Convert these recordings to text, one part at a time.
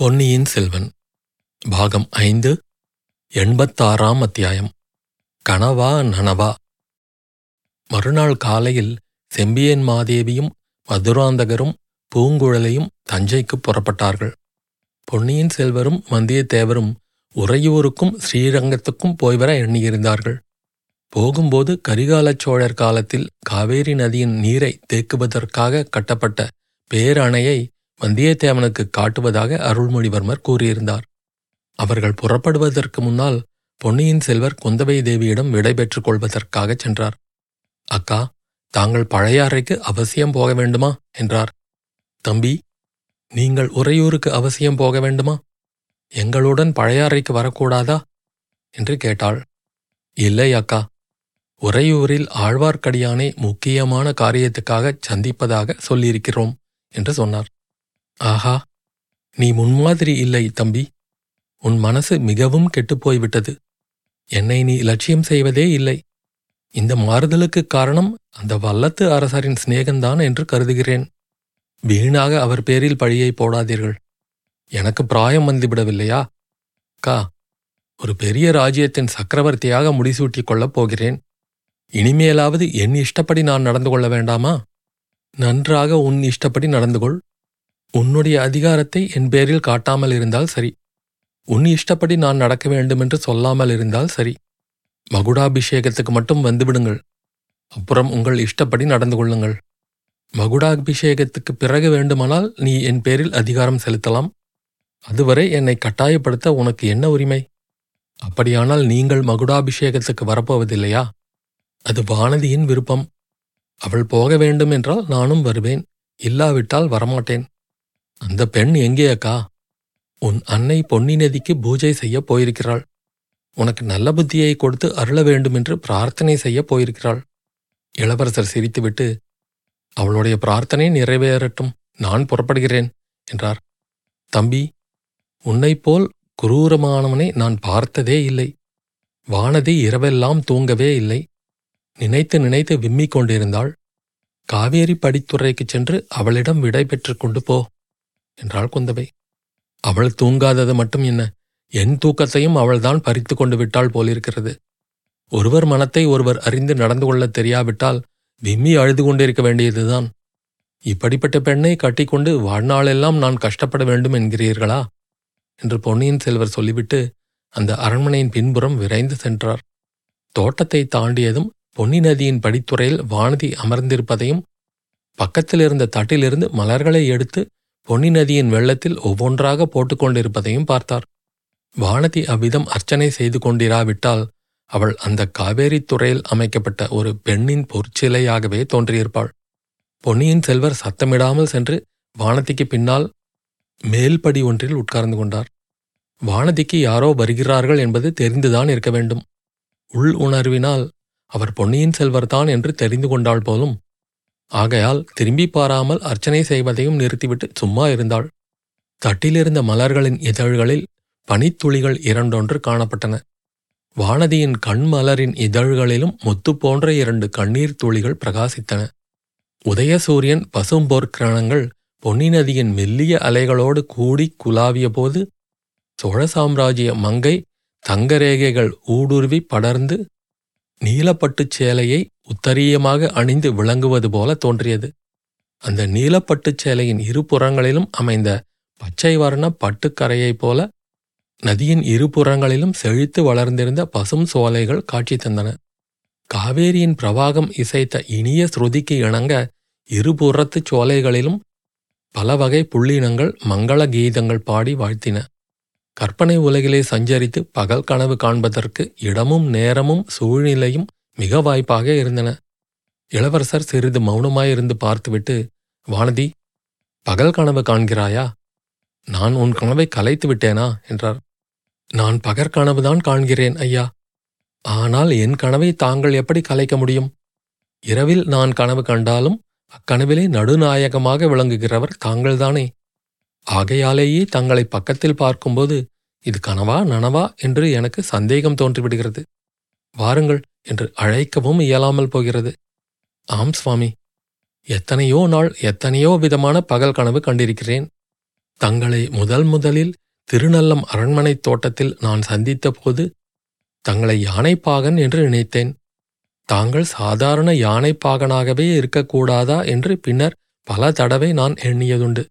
பொன்னியின் செல்வன் பாகம் ஐந்து எண்பத்தாறாம் அத்தியாயம். கனவா நனவா. மறுநாள் காலையில் செம்பியன் மாதேவியும் மதுராந்தகரும் பூங்குழலையும் தஞ்சைக்கு புறப்பட்டார்கள். பொன்னியின் செல்வரும் வந்தியத்தேவரும் உறையூருக்கும் ஸ்ரீரங்கத்துக்கும் போய்வர எண்ணியிருந்தார்கள். போகும்போது கரிகாலச் சோழர் காலத்தில் காவேரி நதியின் நீரை தேக்குவதற்காக கட்டப்பட்ட பேரணையை வந்தியத்தேவனுக்கு காட்டுவதாக அருள்மொழிவர்மர் கூறியிருந்தார். அவர்கள் புறப்படுவதற்கு முன்னால் பொன்னியின் செல்வர் குந்தவை தேவியிடம் விடைபெற்றுக் கொள்வதற்காகச் சென்றார். அக்கா தாங்கள் பழையாறைக்கு அவசியம் போக வேண்டுமா? என்றார். தம்பி நீங்கள் உறையூருக்கு அவசியம் போக வேண்டுமா? எங்களுடன் பழையாறைக்கு வரக்கூடாதா? என்று கேட்டாள். இல்லை அக்கா. உறையூரில் ஆழ்வார்க்கடியானை முக்கியமான காரியத்துக்காக சந்திப்பதாக சொல்லியிருக்கிறோம் என்று சொன்னார். ஆஹா நீ முன்மாதிரி இல்லை தம்பி. உன் மனசு மிகவும் கெட்டுப்போய்விட்டது. என்னை நீ இலட்சியம் செய்வதே இல்லை. இந்த மாறுதலுக்குக் காரணம் அந்த வல்லத்து அரசரின் சிநேகந்தான் என்று கருதுகிறேன். வீணாக அவர் பேரில் பழியை போடாதீர்கள். எனக்கு பிராயம் வந்துவிடவில்லையா? கா ஒரு பெரிய ராஜ்யத்தின் சக்கரவர்த்தியாக முடிசூட்டிக் கொள்ளப் போகிறேன். இனிமேலாவது என் இஷ்டப்படி நான் நடந்து கொள்ள வேண்டாமா? நன்றாக உன் இஷ்டப்படி நடந்து கொள் உன்னுடைய அதிகாரத்தை என் பேரில் காட்டாமல் இருந்தால் சரி. உன் இஷ்டப்படி நான் நடக்க வேண்டுமென்று சொல்லாமல் இருந்தால் சரி. மகுடாபிஷேகத்துக்கு மட்டும் வந்துவிடுங்கள். அப்புறம் உங்கள் இஷ்டப்படி நடந்து கொள்ளுங்கள். மகுடாபிஷேகத்துக்கு பிறகு வேண்டுமானால் நீ என் பேரில் அதிகாரம் செலுத்தலாம். அதுவரை என்னை கட்டாயப்படுத்த உனக்கு என்ன உரிமை? அப்படியானால் நீங்கள் மகுடாபிஷேகத்துக்கு வரப்போவதில்லையா? அது வானதியின் விருப்பம். அவள் போக வேண்டும் என்றால் நானும் வருவேன். இல்லாவிட்டால் வரமாட்டேன். அந்த பெண் எங்கே அக்கா? உன் அன்னை பொன்னி நதிக்கு பூஜை செய்ய போயிருக்கிறாள். உனக்கு நல்ல புத்தியை கொடுத்து அருள வேண்டுமென்று பிரார்த்தனை செய்ய போயிருக்கிறாள். இளவரசர் சிரித்துவிட்டு அவளுடைய பிரார்த்தனை நிறைவேறட்டும். நான் புறப்படுகிறேன் என்றார். தம்பி உன்னைப் போல் குரூரமானவனை நான் பார்த்ததே இல்லை. வானதி இரவெல்லாம் தூங்கவே இல்லை. நினைத்து நினைத்து விம்மிக் கொண்டிருந்தாள். காவேரி படித்துறைக்குச் சென்று அவளிடம் விடை பெற்றுக் கொண்டு போ. என்றாள் குந்தவை. அவள் தூங்காதது மட்டும் என்ன என் தூக்கத்தையும் அவள்தான் பறித்து கொண்டு விட்டாள் போலிருக்கிறது. ஒருவர் மனத்தை ஒருவர் அறிந்து நடந்து கொள்ளத் தெரியாவிட்டால் விம்மி அழுது கொண்டிருக்க வேண்டியதுதான். இப்படிப்பட்ட பெண்ணை கட்டிக்கொண்டு வாழ்நாளெல்லாம் நான் கஷ்டப்பட வேண்டும் என்கிறீர்களா? என்று பொன்னியின் செல்வர் சொல்லிவிட்டு அந்த அரண்மனையின் பின்புறம் விரைந்து சென்றார். தோட்டத்தை தாண்டியதும் பொன்னி நதியின் படித்துறையில் வானதி அமர்ந்திருப்பதையும் பக்கத்தில் இருந்த தட்டிலிருந்து மலர்களை எடுத்து பொன்னி நதியின் வெள்ளத்தில் ஒவ்வொன்றாக போட்டுக்கொண்டிருப்பதையும் பார்த்தார். வானதி அவ்விதம் அர்ச்சனை செய்து கொண்டிராவிட்டால் அவள் அந்த காவேரி துறையில் அமைக்கப்பட்ட ஒரு பெண்ணின் பொற்சிலையாகவே தோன்றியிருப்பாள். பொன்னியின் செல்வர் சத்தமிடாமல் சென்று வானதிக்கு பின்னால் மேல்படி ஒன்றில் உட்கார்ந்து கொண்டார். வானதிக்கு யாரோ வருகிறார்கள் என்பது தெரிந்துதான் இருக்க வேண்டும். உள் உணர்வினால் அவர் பொன்னியின் செல்வர்தான் என்று தெரிந்து கொண்டாள் போலும் ஆகையால் திரும்பி பாராமல் அர்ச்சனை செய்வதையும் நிறுத்திவிட்டு சும்மா இருந்தாள். தட்டிலிருந்த மலர்களின் இதழ்களில் பனித்துளிகள் இரண்டொன்று காணப்பட்டன. வானதியின் கண்மலரின் இதழ்களிலும் முத்து போன்ற இரண்டு கண்ணீர் துளிகள் பிரகாசித்தன. உதயசூரியன் பசும்போர்க்கிரணங்கள் பொன்னி நதியின் மெல்லிய அலைகளோடு கூடி குலாவிய போது சோழ சாம்ராஜ்ய மங்கை தங்கரேகைகள் ஊடுருவி படர்ந்து நீலப்பட்டுச் சேலையை உத்தரியமாக அணிந்து விளங்குவது போல தோன்றியது. அந்த நீலப்பட்டுச் சேலையின் இருபுறங்களிலும் அமைந்த பச்சை வர்ண பட்டுக்கரையைப் போல நதியின் இருபுறங்களிலும் செழித்து வளர்ந்திருந்த பசும் சோலைகள் காட்சி தந்தன. காவேரியின் பிரவாகம் இசைத்த இனிய ஸ்ருதிக்கு இணங்க இருபுறத்துச் சோலைகளிலும் பல வகை புள்ளினங்கள் மங்கள கீதங்கள் பாடி வாழ்த்தின. கற்பனை உலகிலே சஞ்சரித்து பகல் கனவு காண்பதற்கு இடமும் நேரமும் சூழ்நிலையும் மிக வாய்ப்பாக இருந்தன. இளவரசர் சிறிது மௌனமாயிருந்து பார்த்துவிட்டு வானதி பகல் கனவு காண்கிறாயா? நான் உன் கனவை கலைத்து விட்டேனா? என்றார். நான் பகற்கனவுதான் காண்கிறேன் ஐயா. ஆனால் என் கனவை தாங்கள் எப்படி கலைக்க முடியும்? இரவில் நான் கனவு கண்டாலும் அக்கனவிலே நடுநாயகமாக விளங்குகிறவர் தாங்கள்தானே. ஆகையாலேயே தங்களை பக்கத்தில் பார்க்கும்போது இது கனவா நனவா என்று எனக்கு சந்தேகம் தோன்றிவிடுகிறது. வாருங்கள் என்று அழைக்கவும் இயலாமல் போகிறது. ஆம் சுவாமி. எத்தனையோ நாள் எத்தனையோ விதமான பகல் கனவு கண்டிருக்கிறேன். தங்களை முதல் முதலில் திருநல்லம் அரண்மனைத் தோட்டத்தில் நான் சந்தித்தபோது தங்களை யானைப்பாகன் என்று நினைத்தேன். தாங்கள் சாதாரண யானைப்பாகனாகவே இருக்கக்கூடாதா என்று பின்னர் பல தடவை நான் எண்ணியதுண்டு.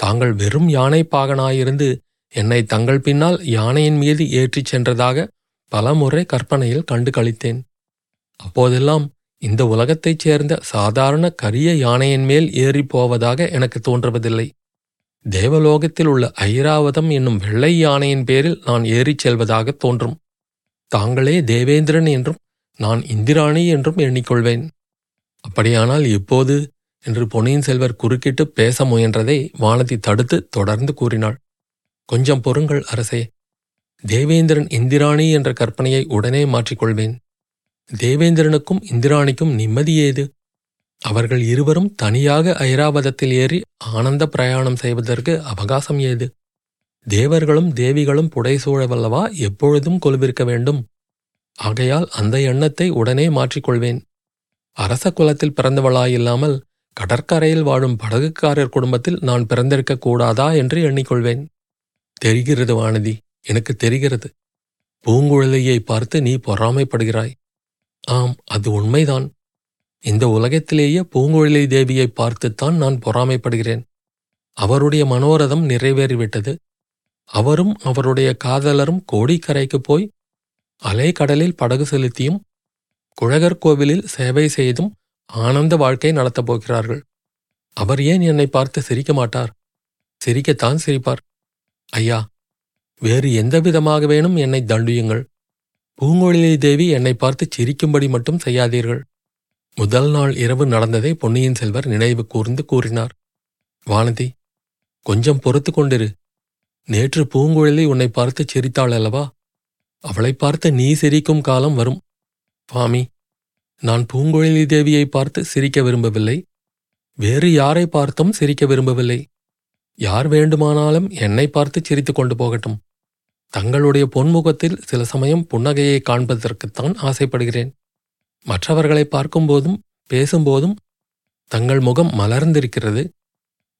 தாங்கள் வெறும் யானை பாகனாயிருந்து என்னை தங்கள் பின்னால் யானையின் மீது ஏற்றிச் சென்றதாக பலமுறை கற்பனையில் கண்டு கழித்தேன் அப்போதெல்லாம் இந்த உலகத்தைச் சேர்ந்த சாதாரண கரிய யானையின் மேல் ஏறிப் போவதாக எனக்கு தோன்றுவதில்லை. தேவலோகத்தில் உள்ள ஐராவதம் என்னும் வெள்ளை யானையின் பேரில் நான் ஏறிச் செல்வதாக தோன்றும். தாங்களே தேவேந்திரன் என்றும் நான் இந்திராணி என்றும் எண்ணிக்கொள்வேன் அப்படியானால் இப்போது என்று பொன்னியின் செல்வர் குறுக்கிட்டு பேச முயன்றதை வானதி தடுத்து தொடர்ந்து கூறினாள். கொஞ்சம் பொறுங்கள் அரசே. தேவேந்திரன் இந்திராணி என்ற கற்பனையை உடனே மாற்றிக்கொள்வேன். தேவேந்திரனுக்கும் இந்திராணிக்கும் நிம்மதி ஏது? அவர்கள் இருவரும் தனியாக ஐராவதத்தில் ஏறி ஆனந்த பிரயாணம் செய்வதற்கு அவகாசம் ஏது? தேவர்களும் தேவிகளும் புடைசூழவல்லவா எப்பொழுதும் கொலுவிருக்க வேண்டும்? ஆகையால் அந்த எண்ணத்தை உடனே மாற்றிக்கொள்வேன். அரச குலத்தில் பிறந்தவளாயில்லாமல் கடற்கரையில் வாழும் படகுக்காரர் குடும்பத்தில் நான் பிறந்திருக்க கூடாதா என்று எண்ணிக்கொள்வேன். தெரிகிறது வானதி எனக்கு தெரிகிறது. பூங்குழலியை பார்த்து நீ பொறாமைப்படுகிறாய். ஆம் அது உண்மைதான். இந்த உலகத்திலேயே பூங்குழலி தேவியை பார்த்துத்தான் நான் பொறாமைப்படுகிறேன். அவருடைய மனோரதம் நிறைவேறிவிட்டது. அவரும் அவருடைய காதலரும் கோடிக்கரைக்குப் போய் அலைக்கடலில் படகு செலுத்தியும் குழகர் கோவிலில் சேவை செய்தும் ஆனந்த வாழ்க்கை நடத்தப் போகிறார்கள். அவர் ஏன் என்னை பார்த்து சிரிக்க மாட்டார்? சிரிக்கத்தான் சிரிப்பார். ஐயா வேறு எந்த விதமாக வேணும் என்னை தண்டியுங்கள் பூங்கொழிலை தேவி என்னை பார்த்து சிரிக்கும்படி மட்டும் செய்யாதீர்கள். முதல் நாள் இரவு நடந்ததை பொன்னியின் செல்வர் நினைவு கூர்ந்து கூறினார். வானதி கொஞ்சம் பொறுத்து கொண்டிரு. நேற்று பூங்குழலி உன்னை பார்த்து சிரித்தாள் அல்லவா? அவளை பார்த்து நீ சிரிக்கும் காலம் வரும். சுவாமி நான் பூங்குழலி தேவியை பார்த்து சிரிக்க விரும்பவில்லை. வேறு யாரை பார்த்தும் சிரிக்க விரும்பவில்லை. யார் வேண்டுமானாலும் என்னை பார்த்து சிரித்து கொண்டு போகட்டும். தங்களுடைய பொன்முகத்தில் சில சமயம் புன்னகையை காண்பதற்குத்தான் ஆசைப்படுகிறேன். மற்றவர்களை பார்க்கும்போதும் பேசும்போதும் தங்கள் முகம் மலர்ந்திருக்கிறது.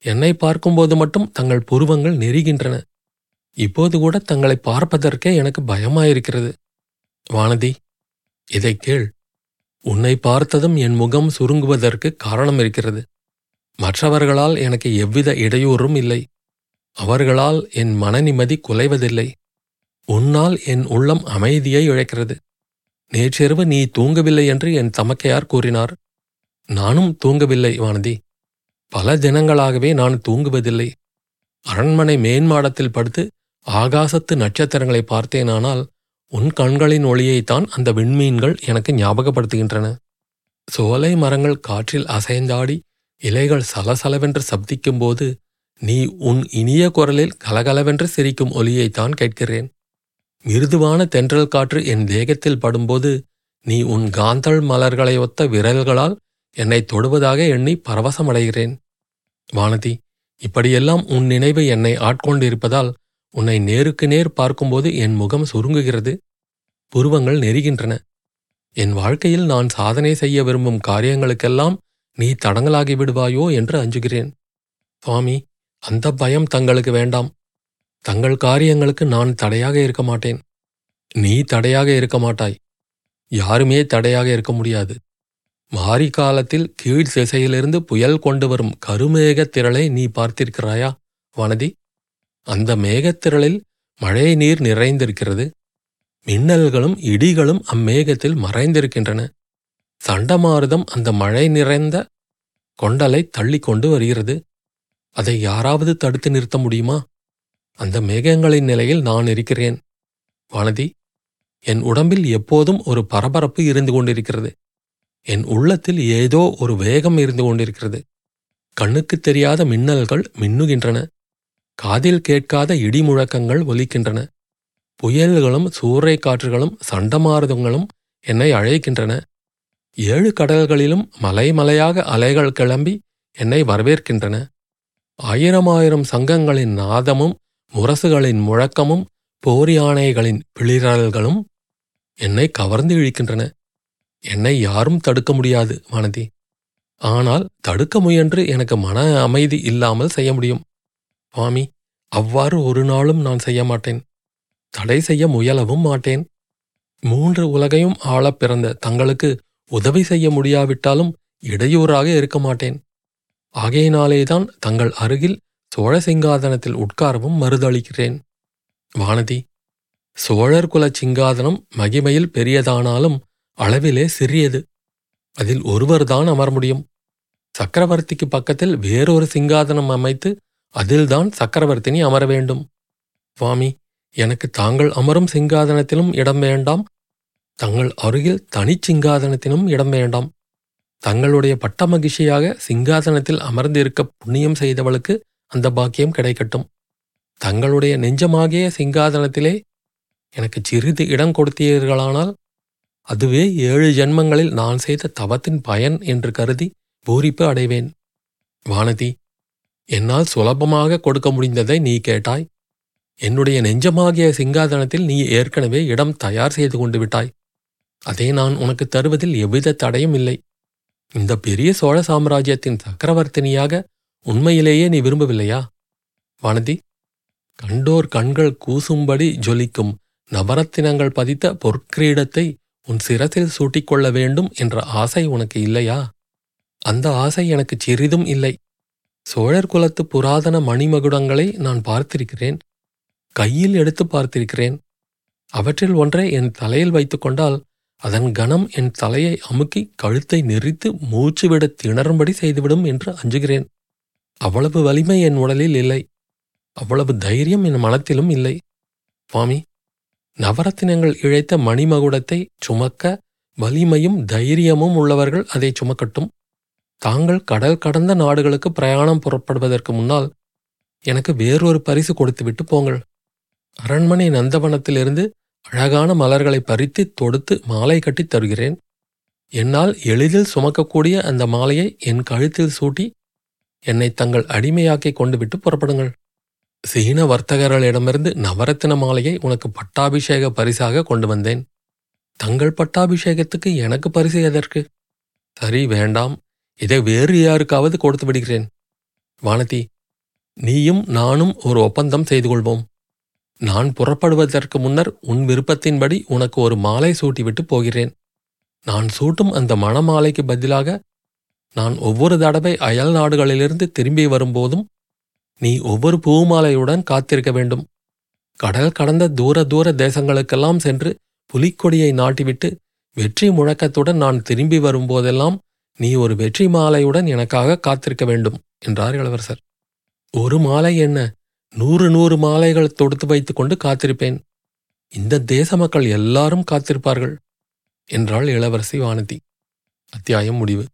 என்னை பார்க்கும்போது மட்டும் தங்கள் புருவங்கள் நெருகின்றன. இப்போது கூட தங்களை பார்ப்பதற்கே எனக்கு பயமாயிருக்கிறது. வானதி இதை கேள். உன்னை பார்த்ததும் என் முகம் சுருங்குவதற்கு காரணம் இருக்கிறது. மற்றவர்களால் எனக்கு எவ்வித இடையூறும் இல்லை. அவர்களால் என் மனநிம்மதி குலைவதில்லை. உன்னால் என் உள்ளம் அமைதியை இழைக்கிறது. நேற்றிரவு நீ தூங்கவில்லை என்று என் தமக்கையார் கூறினார். நானும் தூங்கவில்லை வானதி. பல தினங்களாகவே நான் தூங்குவதில்லை. அரண்மனை மேன்மாடத்தில் படுத்து ஆகாசத்து நட்சத்திரங்களை பார்த்தேனானால் உன் கண்களின் ஒளியைத்தான் அந்த விண்மீன்கள் எனக்கு ஞாபகப்படுத்துகின்றன. சோலை மரங்கள் காற்றில் அசைந்தாடி இலைகள் சலசலவென்று சப்திக்கும்போது நீ உன் இனிய குரலில் கலகலவென்று சிரிக்கும் ஒலியைத்தான் கேட்கிறேன். மிருதுவான தென்றல் காற்று என் தேகத்தில் படும்போது நீ உன் காந்தள் மலர்களை ஒத்த விரல்களால் என்னை தொடுவதாக எண்ணி பரவசமடைகிறேன். வானதி இப்படியெல்லாம் உன் நினைவு என்னை ஆட்கொண்டிருப்பதால் உன்னை நேருக்கு நேர் பார்க்கும்போது என் முகம் சுருங்குகிறது. புருவங்கள் நெருகின்றன. என் வாழ்க்கையில் நான் சாதனை செய்ய விரும்பும் காரியங்களுக்கெல்லாம் நீ தடங்கலாகி விடுவாயோ என்று அஞ்சுகிறேன். சுவாமி அந்த பயம் தங்களுக்கு வேண்டாம். தங்கள் காரியங்களுக்கு நான் தடையாக இருக்க மாட்டேன். நீ தடையாக இருக்க மாட்டாய். யாருமே தடையாக இருக்க முடியாது. மாரி காலத்தில் கீழ் திசையிலிருந்து புயல் கொண்டு வரும் கருமேகத் திரளை நீ பார்த்திருக்கிறாயா? வனதி அந்த மேகத்திரளில் மழை நீர் நிறைந்திருக்கிறது. மின்னல்களும் இடிகளும் அம்மேகத்தில் மறைந்திருக்கின்றன. சண்டமாருதம் அந்த மழை நிறைந்த கொண்டலை தள்ளி கொண்டு வருகிறது. அதை யாராவது தடுத்து நிறுத்த முடியுமா? அந்த மேகங்களின் நிலையில் நான் இருக்கிறேன். வானதி என் உடம்பில் எப்போதும் ஒரு பரபரப்பு இருந்து கொண்டிருக்கிறது. என் உள்ளத்தில் ஏதோ ஒரு வேகம் இருந்து கொண்டிருக்கிறது. கண்ணுக்குத் தெரியாத மின்னல்கள் மின்னுகின்றன. காதில் கேட்காத இடி முழக்கங்கள் ஒலிக்கின்றன. புயல்களும் சூறை காற்றுகளும் சண்டமாரதங்களும் என்னை அழைக்கின்றன. ஏழு கடல்களிலும் மலைமலையாக அலைகள் கிளம்பி என்னை வரவேற்கின்றன. ஆயிரம் ஆயிரம் சங்கங்களின் நாதமும் முரசுகளின் முழக்கமும் போர் யானைகளின் பிளிரல்களும் என்னை கவர்ந்து இழிக்கின்றன. என்னை யாரும் தடுக்க முடியாது மனதி ஆனால் தடுக்க முயன்று எனக்கு மன அமைதி இல்லாமல் செய்ய முடியும். சுவாமி அவ்வாறு ஒரு நாளும் நான் செய்ய மாட்டேன். தடை செய்ய முயலவும் மாட்டேன். மூன்று உலகையும் ஆளப் பிறந்த தங்களுக்கு உதவி செய்ய முடியாவிட்டாலும் இடையூறாக இருக்க மாட்டேன். ஆகையினாலேதான் தங்கள் அருகில் சோழ சிங்காதனத்தில் உட்காரவும் மறுதளிக்கிறேன். வானதி சோழர் குல சிங்காதனம் மகிமையில் பெரியதானாலும் அளவிலே சிறியது. அதில் ஒருவர்தான் அமர முடியும். சக்கரவர்த்திக்கு பக்கத்தில் வேறொரு சிங்காதனம் அமைத்து அதில்தான் சக்கரவர்த்தினி அமர வேண்டும். சுவாமி எனக்கு தாங்கள் அமரும் சிங்காதனத்திலும் இடம் வேண்டாம். தங்கள் அருகில் தனிச் சிங்காதனத்திலும் இடம் வேண்டாம். தங்களுடைய பட்ட மகிழ்ச்சியாக சிங்காதனத்தில் அமர்ந்திருக்க புண்ணியம் செய்தவளுக்கு அந்த பாக்கியம் கிடைக்கட்டும். தங்களுடைய நெஞ்சமாகிய சிங்காதனத்திலே எனக்கு சிறிது இடம் கொடுத்தீர்களானால் அதுவே ஏழு ஜென்மங்களில் நான் செய்த தவத்தின் பயன் என்று கருதி பூரிப்பு அடைவேன். வானதி என்னால் சுலபமாக கொடுக்க முடிந்ததை நீ கேட்டாய். என்னுடைய நெஞ்சமாகிய சிங்காதனத்தில் நீ ஏற்கனவே இடம் தயார் செய்து கொண்டு விட்டாய். அதை நான் உனக்கு தருவதில் எவ்வித தடையும் இல்லை. இந்த பெரிய சோழ சாம்ராஜ்யத்தின் சக்கரவர்த்தினியாக உண்மையிலேயே நீ விரும்பவில்லையா? வானதி கண்டோர் கண்கள் கூசும்படி ஜொலிக்கும் நவரத்தினங்கள் பதித்த பொற்கிரீடத்தை உன் சிரசில் சூட்டிக்கொள்ள வேண்டும் என்ற ஆசை உனக்கு இல்லையா? அந்த ஆசை எனக்கு சிறிதும் இல்லை. சோழர் குலத்து புராதன மணிமகுடங்களை நான் பார்த்திருக்கிறேன். கையில் எடுத்து பார்த்திருக்கிறேன். அவற்றில் ஒன்றை என் தலையில் வைத்துக்கொண்டால் அதன் கணம் என் தலையை அமுக்கி கழுத்தை நெறித்து மூச்சுவிட திணறும்படி செய்துவிடும் என்று அஞ்சுகிறேன். அவ்வளவு வலிமை என் உடலில் இல்லை. அவ்வளவு தைரியம் என் மனத்திலும் இல்லை. சுவாமி நவரத்தினங்கள் இழைத்த மணிமகுடத்தை சுமக்க வலிமையும் தைரியமும் உள்ளவர்கள் அதை சுமக்கட்டும். தாங்கள் கடல் கடந்த நாடுகளுக்கு பிரயாணம் புறப்படுவதற்கு முன்னால் எனக்கு வேறொரு பரிசு கொடுத்துவிட்டு போங்கள். அரண்மனை நந்தவனத்திலிருந்து அழகான மலர்களை பறித்து தொடுத்து மாலை கட்டித் தருகிறேன். என்னால் எளிதில் சுமக்கக்கூடிய அந்த மாலையை என் கழுத்தில் சூட்டி என்னை தங்கள் அடிமையாக்கி கொண்டு விட்டு புறப்படுங்கள். சீன வர்த்தகர்களிடமிருந்து நவரத்தின மாலையை உனக்கு பட்டாபிஷேக பரிசாக கொண்டு வந்தேன். தங்கள் பட்டாபிஷேகத்துக்கு எனக்கு பரிசு எதற்கு? சரி வேண்டாம். இதை வேறு யாருக்காவது கொடுத்து விடுகிறேன். வானதி நீயும் நானும் ஒரு ஒப்பந்தம் செய்து கொள்வோம். நான் புறப்படுவதற்கு முன்னர் உன் விருப்பத்தின்படி உனக்கு ஒரு மாலை சூட்டிவிட்டு போகிறேன். நான் சூட்டும் அந்த மணமாலைக்கு பதிலாக நான் ஒவ்வொரு தடவை அயல் நாடுகளிலிருந்து திரும்பி வரும்போதும் நீ ஒவ்வொரு பூமாலையுடன் காத்திருக்க வேண்டும். கடல் கடந்த தூர தூர தேசங்களுக்கெல்லாம் சென்று புலிக்கொடியை நாட்டிவிட்டு வெற்றி முழக்கத்துடன் நான் திரும்பி வரும்போதெல்லாம் நீ ஒரு வெற்றி மாலையுடன் எனக்காக காத்திருக்க வேண்டும் என்றார் இளவரசர். ஒரு மாலை என்ன? நூறு நூறு மாலைகள் தொடுத்து வைத்துக் கொண்டு காத்திருப்பேன். இந்த தேச மக்கள் எல்லாரும் காத்திருப்பார்கள் என்றாள் இளவரசி வானதி. அத்தியாயம் முடிவு.